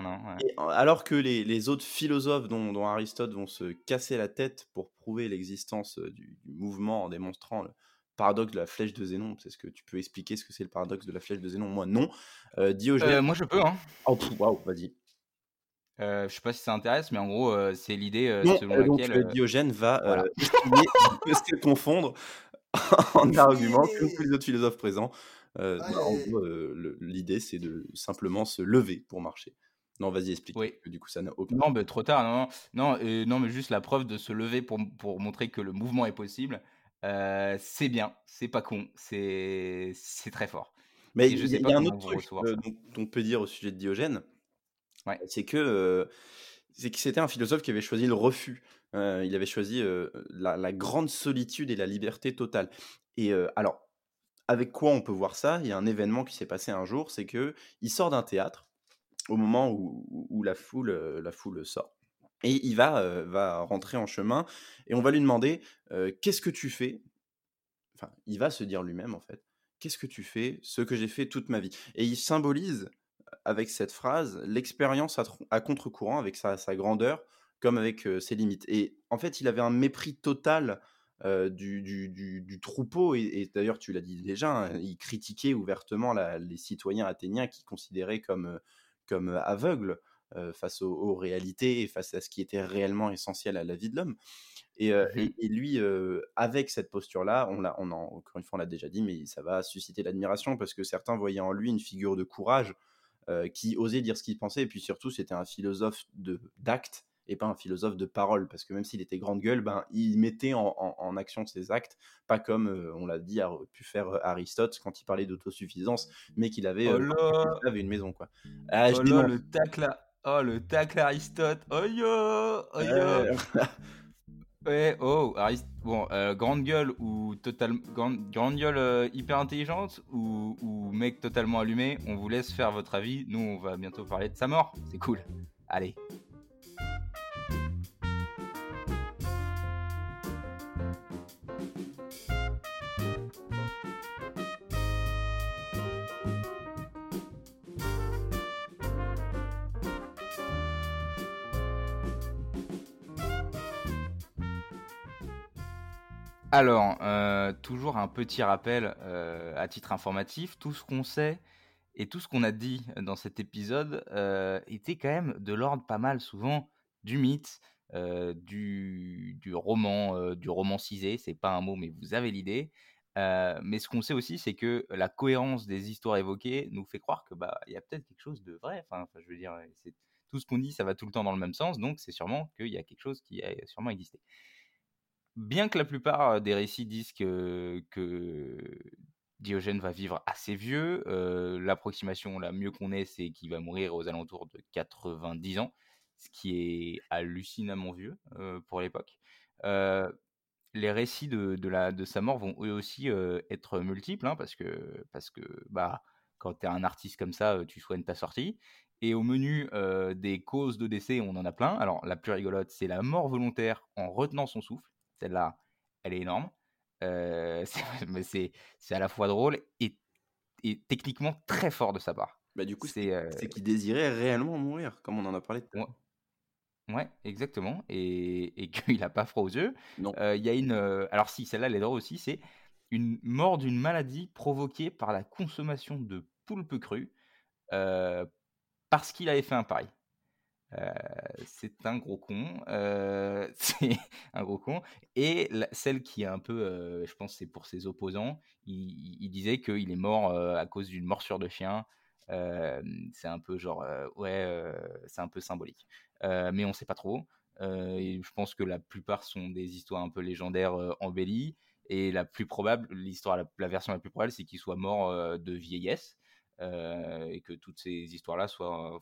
Speaker 2: alors que les, les autres philosophes, dont, dont, Aristote, vont se casser la tête pour prouver l'existence euh, du, du, mouvement en démontrant le paradoxe de la flèche de Zénon, est-ce que tu peux expliquer ce que c'est le paradoxe de la flèche de Zénon? Moi, non.
Speaker 1: Euh, Diogène... moi, je peux. Hein.
Speaker 2: Oh, waouh, vas-y.
Speaker 1: Euh, je sais pas si ça intéresse, mais en gros, euh, c'est l'idée euh,
Speaker 2: selon laquelle. Donc, Diogène va voilà. se confondre en argument comme tous les autres philosophes présents. Bah, en gros, l'idée, c'est de simplement se lever pour marcher. Non, vas-y, explique.
Speaker 1: Oui.
Speaker 2: Du coup, ça n'a aucun.
Speaker 1: Non, mais trop tard. Non, non, non, non, mais juste la preuve de se lever pour, pour montrer que le mouvement est possible. c'est bien, c'est pas con, c'est c'est très fort.
Speaker 2: Mais il y, a un autre truc dont on peut dire au sujet de Diogène, c'est que c'était un philosophe qui avait choisi le refus. il avait choisi la, grande solitude et la liberté totale. Et alors, avec quoi on peut voir ça? Il y a un événement qui s'est passé un jour, c'est que il sort d'un théâtre au moment où, la, foule, la foule sort. Et il va, va rentrer en chemin et on va lui demander qu'est-ce que tu fais? Enfin, il va se dire lui-même en fait qu'est-ce que tu fais? Ce que j'ai fait toute ma vie. Et il symbolise avec cette phrase l'expérience à, contre-courant avec sa, sa, grandeur comme avec ses limites. Et en fait, il avait un mépris total du, du, troupeau, et, d'ailleurs tu l'as dit déjà, hein, il critiquait ouvertement les citoyens athéniens qui considéraient comme, comme aveugles face aux, réalités et face à ce qui était réellement essentiel à la vie de l'homme. Et, mmh et, lui, avec cette posture-là, on l'a, on encore une fois, on l'a déjà dit, mais ça va susciter l'admiration parce que certains voyaient en lui une figure de courage qui osait dire ce qu'il pensait, et puis surtout, c'était un philosophe de, d'acte et pas un philosophe de parole, parce que même s'il était grande gueule, ben, il mettait en, action ses actes, pas comme, on l'a dit, a pu faire Aristote quand il parlait d'autosuffisance, mais qu'il avait,
Speaker 1: oh
Speaker 2: avait une maison. Quoi.
Speaker 1: Ah, oh le tacle, oh, le tacle Aristote, oh yo, oh yo. Ouais, oh, bon, euh, grande gueule ou total, grande, grande gueule euh, hyper intelligente ou, mec totalement allumé, on vous laisse faire votre avis. Nous, on va bientôt parler de sa mort. C'est cool. Allez. Alors, euh, toujours un petit rappel euh, à titre informatif, tout ce qu'on sait et tout ce qu'on a dit dans cet épisode euh, était quand même de l'ordre pas mal souvent du mythe, du, roman, du romancisé, c'est pas un mot mais vous avez l'idée. mais ce qu'on sait aussi, c'est que la cohérence des histoires évoquées nous fait croire que bah y a peut-être quelque chose de vrai. Enfin, je veux dire, tout ce qu'on dit, ça va tout le temps dans le même sens, donc c'est sûrement qu'il y a quelque chose qui a sûrement existé bien que la plupart des récits disent que, Diogène va vivre assez vieux, l'approximation la mieux qu'on ait, c'est qu'il va mourir aux alentours de 90 ans, ce qui est hallucinamment vieux pour l'époque. les récits de, sa mort vont eux aussi être multiples, hein, parce que, parce que bah, quand tu es un artiste comme ça, tu soignes ta sortie. Et au menu des causes de décès, on en a plein. Alors, la plus rigolote, c'est la mort volontaire en retenant son souffle. Celle-là, elle est énorme. Euh, c'est à la fois drôle et, et, techniquement très fort de sa part.
Speaker 2: Bah, du coup, c'est euh... qu'il désirait réellement mourir, comme on en a parlé tout
Speaker 1: à l'heure. Ouais, exactement. Et, et qu'il n'a pas froid aux yeux. Euh, il y a une. Euh, alors, si, celle-là, elle est drôle aussi. C'est une mort d'une maladie provoquée par la consommation de poulpe crue parce qu'il avait fait un pareil c'est un gros con. c'est un gros con. Et celle qui est un peu, je pense, c'est pour ses opposants. Il, disait qu'il est mort à cause d'une morsure de chien. c'est un peu genre, ouais, c'est un peu symbolique. mais on sait pas trop. je pense que la plupart sont des histoires un peu légendaires embellies. Et la plus probable, l'histoire, la, version la plus probable, c'est qu'il soit mort de vieillesse. Et que toutes ces histoires-là soient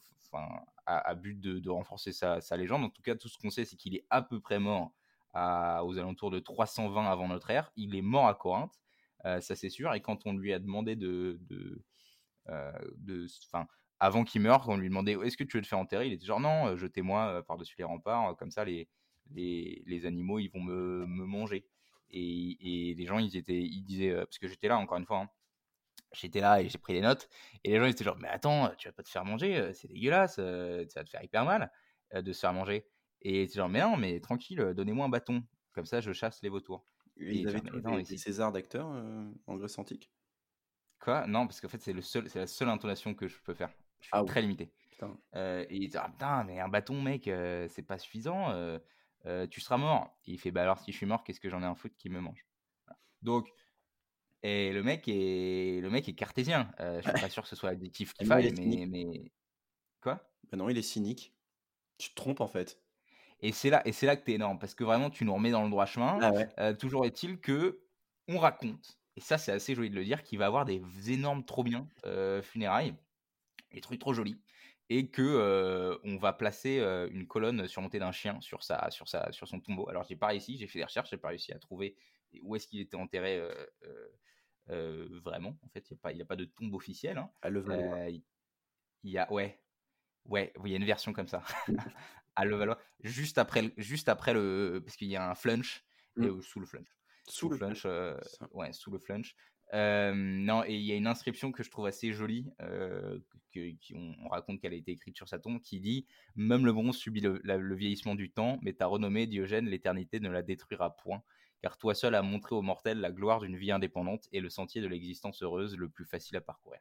Speaker 1: à, but de, renforcer sa, légende. En tout cas, tout ce qu'on sait, c'est qu'il est à peu près mort aux alentours de 320 avant notre ère. Il est mort à Corinthe, euh, ça c'est sûr. Et quand on lui a demandé de, de, euh, avant qu'il meure, on lui demandait est-ce que tu veux te faire enterrer, il était genre non, euh, jetez-moi par-dessus les remparts, comme ça les, les, animaux ils vont me, manger. Et, les gens ils étaient, ils disaient parce que j'étais là encore une fois. Hein, j'étais là et j'ai pris des notes. Et les gens ils étaient genre, mais attends, tu vas pas te faire manger, c'est dégueulasse, ça va te faire hyper mal de se faire manger. Et c'est genre, mais non, mais tranquille, donnez-moi un bâton. Comme ça, je chasse les vautours.
Speaker 2: Et ils avaient tous Césars d'acteurs en Grèce antique
Speaker 1: Quoi? Non, parce qu'en fait, c'est le seul, c'est la seule intonation que je peux faire. Je suis ah très limité. et il dit, ah, putain, mais un bâton, mec, c'est pas suffisant. tu seras mort. Et il fait, bah alors, si je suis mort, qu'est-ce que j'en ai un foot qui me mange? Donc, et le mec est, le mec est cartésien. Euh, je suis pas sûr que ce soit addictif qu'il faille, mais, mais, Quoi?
Speaker 2: Bah Non, il est cynique. Tu te trompes en fait.
Speaker 1: Et c'est là, et c'est là que t'es énorme, parce que vraiment, tu nous remets dans le droit chemin. Ah euh, toujours est-il que on raconte, et ça c'est assez joli de le dire, qu'il va avoir des énormes trop bien funérailles, des trucs trop jolis, et que on va placer une colonne surmontée d'un chien sur, sa, sur, sa, sur son tombeau. Alors j'ai pas réussi, j'ai fait des recherches, j'ai pas réussi à trouver où est-ce qu'il était enterré vraiment. En fait, il n'y a, a, pas de tombe officielle. Hein.
Speaker 2: À Levallois.
Speaker 1: Il y a, ouais, ouais, il y a une version comme ça. à Levallois, juste après, juste après le, parce qu'il y a un flunch et, mmh. sous le flunch.
Speaker 2: Sous, le flunch,
Speaker 1: ouais, sous le flunch. non, et il y a une inscription que je trouve assez jolie, que, on, raconte qu'elle a été écrite sur sa tombe, qui dit Même le bronze subit le, le vieillissement du temps, mais ta renommée, Diogène, l'éternité ne la détruira point, car toi seul as montré aux mortels la gloire d'une vie indépendante et le sentier de l'existence heureuse le plus facile à parcourir.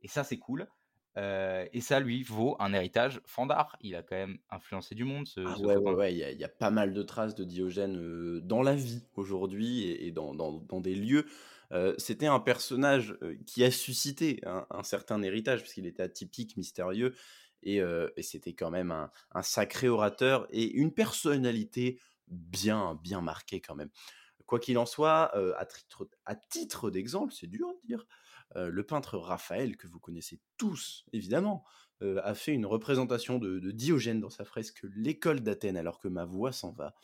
Speaker 1: Et ça, c'est cool. Euh, et ça, lui, vaut un héritage fandard. Il a quand même influencé du monde. Ce,
Speaker 2: ah ouais, ouais, ouais, il y, a pas mal de traces de Diogène euh, dans la vie aujourd'hui et, dans, dans, dans, des lieux. Euh, c'était un personnage qui a suscité un, certain héritage, parce qu'il était atypique, mystérieux, et, et c'était quand même un, un, sacré orateur et une personnalité bien, bien marquée quand même. Quoi qu'il en soit, à titre, à titre d'exemple, c'est dur à dire, le peintre Raphaël, que vous connaissez tous évidemment, a fait une représentation de, Diogène dans sa fresque L'école d'Athènes, alors que ma voix s'en va.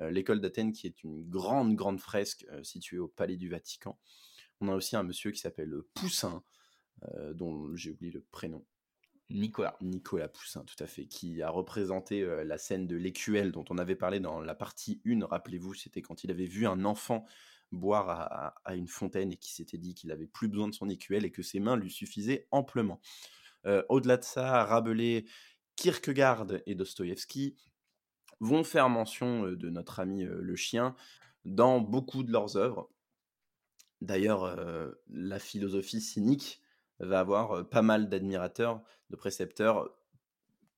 Speaker 2: L'école d'Athènes qui est une grande, grande fresque située au Palais du Vatican. On a aussi un monsieur qui s'appelle Poussin, dont j'ai oublié le prénom.
Speaker 1: Nicolas.
Speaker 2: Poussin, tout à fait, qui a représenté la scène de l'écuelle dont on avait parlé dans la partie 1, rappelez-vous, c'était quand il avait vu un enfant boire à, une fontaine et qui s'était dit qu'il avait plus besoin de son écuelle et que ses mains lui suffisaient amplement. Euh, au-delà de ça, Rabelais, Kierkegaard et Dostoïevski vont faire mention euh, de notre ami euh, le chien dans beaucoup de leurs œuvres. D'ailleurs, la philosophie cynique va avoir pas mal d'admirateurs, de précepteurs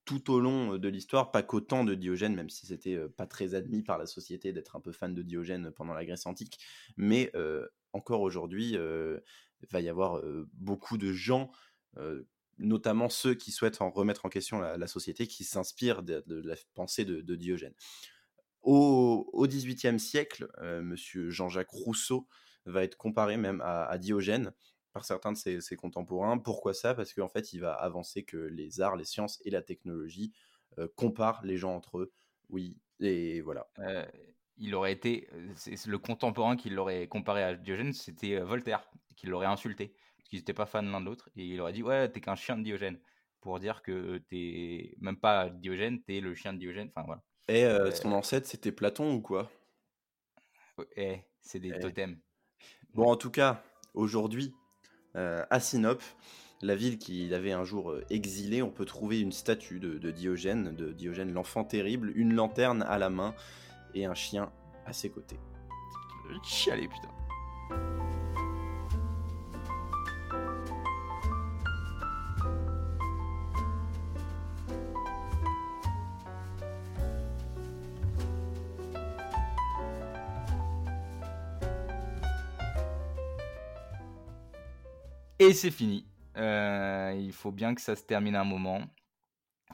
Speaker 2: tout au long de l'histoire, pas qu'autant de Diogène, même si c'était pas très admis par la société d'être un peu fan de Diogène pendant la Grèce antique, mais encore aujourd'hui, il va y avoir beaucoup de gens, notamment ceux qui souhaitent en remettre en question la, société, qui s'inspirent de, la pensée de, Diogène. Au XVIIIe siècle, Monsieur Jean-Jacques Rousseau va être comparé même à Diogène, par certains de ses, contemporains. Pourquoi ça? Parce qu'en fait, il va avancer que les arts, les sciences et la technologie euh, comparent les gens entre eux. Oui, et voilà.
Speaker 1: Euh, il aurait été, c'est le contemporain qui l'aurait comparé à Diogène, c'était euh, Voltaire, qui l'aurait insulté, parce qu'ils n'étaient pas fans l'un de l'autre, et il aurait dit ouais, t'es qu'un chien de Diogène, pour dire que t'es même pas Diogène, t'es le chien de Diogène, enfin voilà.
Speaker 2: Et son ancêtre, c'était Platon ou quoi?
Speaker 1: Eh, c'est des eh. totems.
Speaker 2: Bon, en tout cas, aujourd'hui, euh, à Sinope, la ville qu'il avait un jour euh, exilée, on peut trouver une statue de, Diogène, de Diogène l'enfant terrible, une lanterne à la main et un chien à ses côtés.
Speaker 1: Chialer, putain. Et c'est fini. Euh, il faut bien que ça se termine un moment.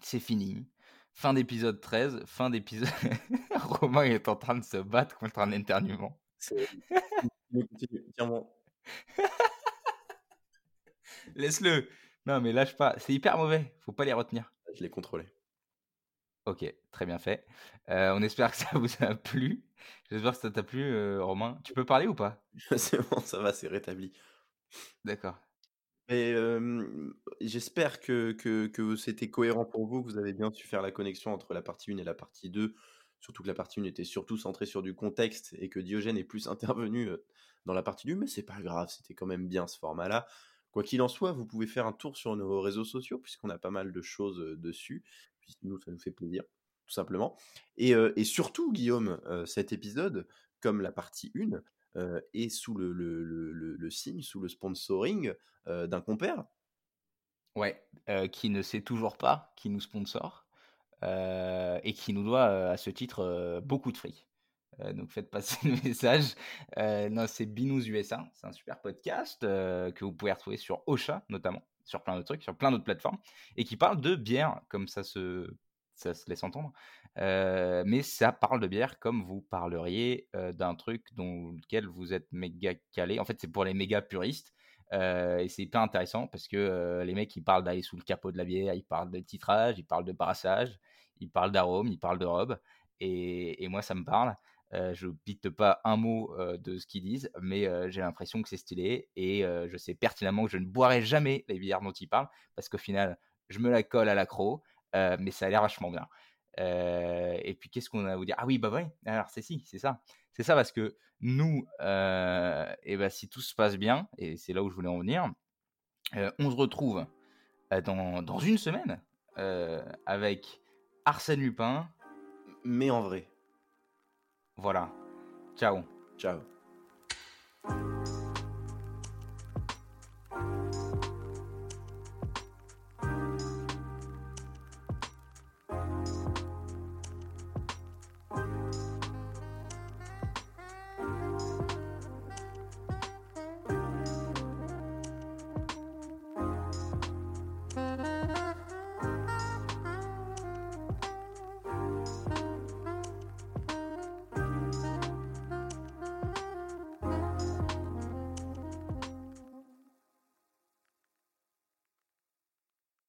Speaker 1: C'est fini. Fin d'épisode 13, fin d'épisode. Romain est en train de se battre contre un éternuement. Laisse-le. Non, mais lâche pas. C'est hyper mauvais. Faut pas les retenir.
Speaker 2: Je l'ai contrôlé.
Speaker 1: Ok, très bien fait. Euh, on espère que ça vous a plu. J'espère que ça t'a plu, euh, Romain. Tu peux parler ou pas?
Speaker 2: C'est bon, ça va, c'est rétabli.
Speaker 1: D'accord.
Speaker 2: J'espère que, que, c'était cohérent pour vous, que vous avez bien su faire la connexion entre la partie 1 et la partie 2. Surtout que la partie 1 était surtout centrée sur du contexte et que Diogène est plus intervenu dans la partie 2, mais c'est pas grave, c'était quand même bien ce format-là. Quoi qu'il en soit, vous pouvez faire un tour sur nos réseaux sociaux, puisqu'on a pas mal de choses dessus. Puis nous, ça nous fait plaisir, tout simplement. Et surtout, Guillaume, cet épisode, comme la partie 1, euh, et sous le, signe, sous le sponsoring euh, d'un compère.
Speaker 1: Ouais, euh, qui ne sait toujours pas qui nous sponsor et qui nous doit à ce titre beaucoup de fric. donc faites passer le message. non, c'est Binous USA, c'est un super podcast que vous pouvez retrouver sur Ocha notamment, sur plein d'autres trucs, sur plein d'autres plateformes, et qui parle de bière, comme ça se laisse entendre. Mais ça parle de bière comme vous parleriez d'un truc dont lequel vous êtes méga calé. En fait, c'est pour les méga puristes. et c'est hyper intéressant parce que les mecs, ils parlent d'aller sous le capot de la bière, ils parlent de titrage, ils parlent de brassage, ils parlent d'arôme, ils parlent de robe. Et, moi, ça me parle. je pite pas un mot de ce qu'ils disent, mais j'ai l'impression que c'est stylé. Et je sais pertinemment que je ne boirai jamais les bières dont ils parlent parce qu'au final, je me la colle à l'accro. Mais ça a l'air vachement bien. Euh, et puis, qu'est-ce qu'on a à vous dire? Ah oui, bah oui, alors c'est si, c'est ça. C'est ça parce que nous, euh, et bah, si tout se passe bien, et c'est là où je voulais en venir, on se retrouve dans, dans une semaine avec Arsène Lupin.
Speaker 2: Mais en vrai.
Speaker 1: Voilà. Ciao.
Speaker 2: Ciao.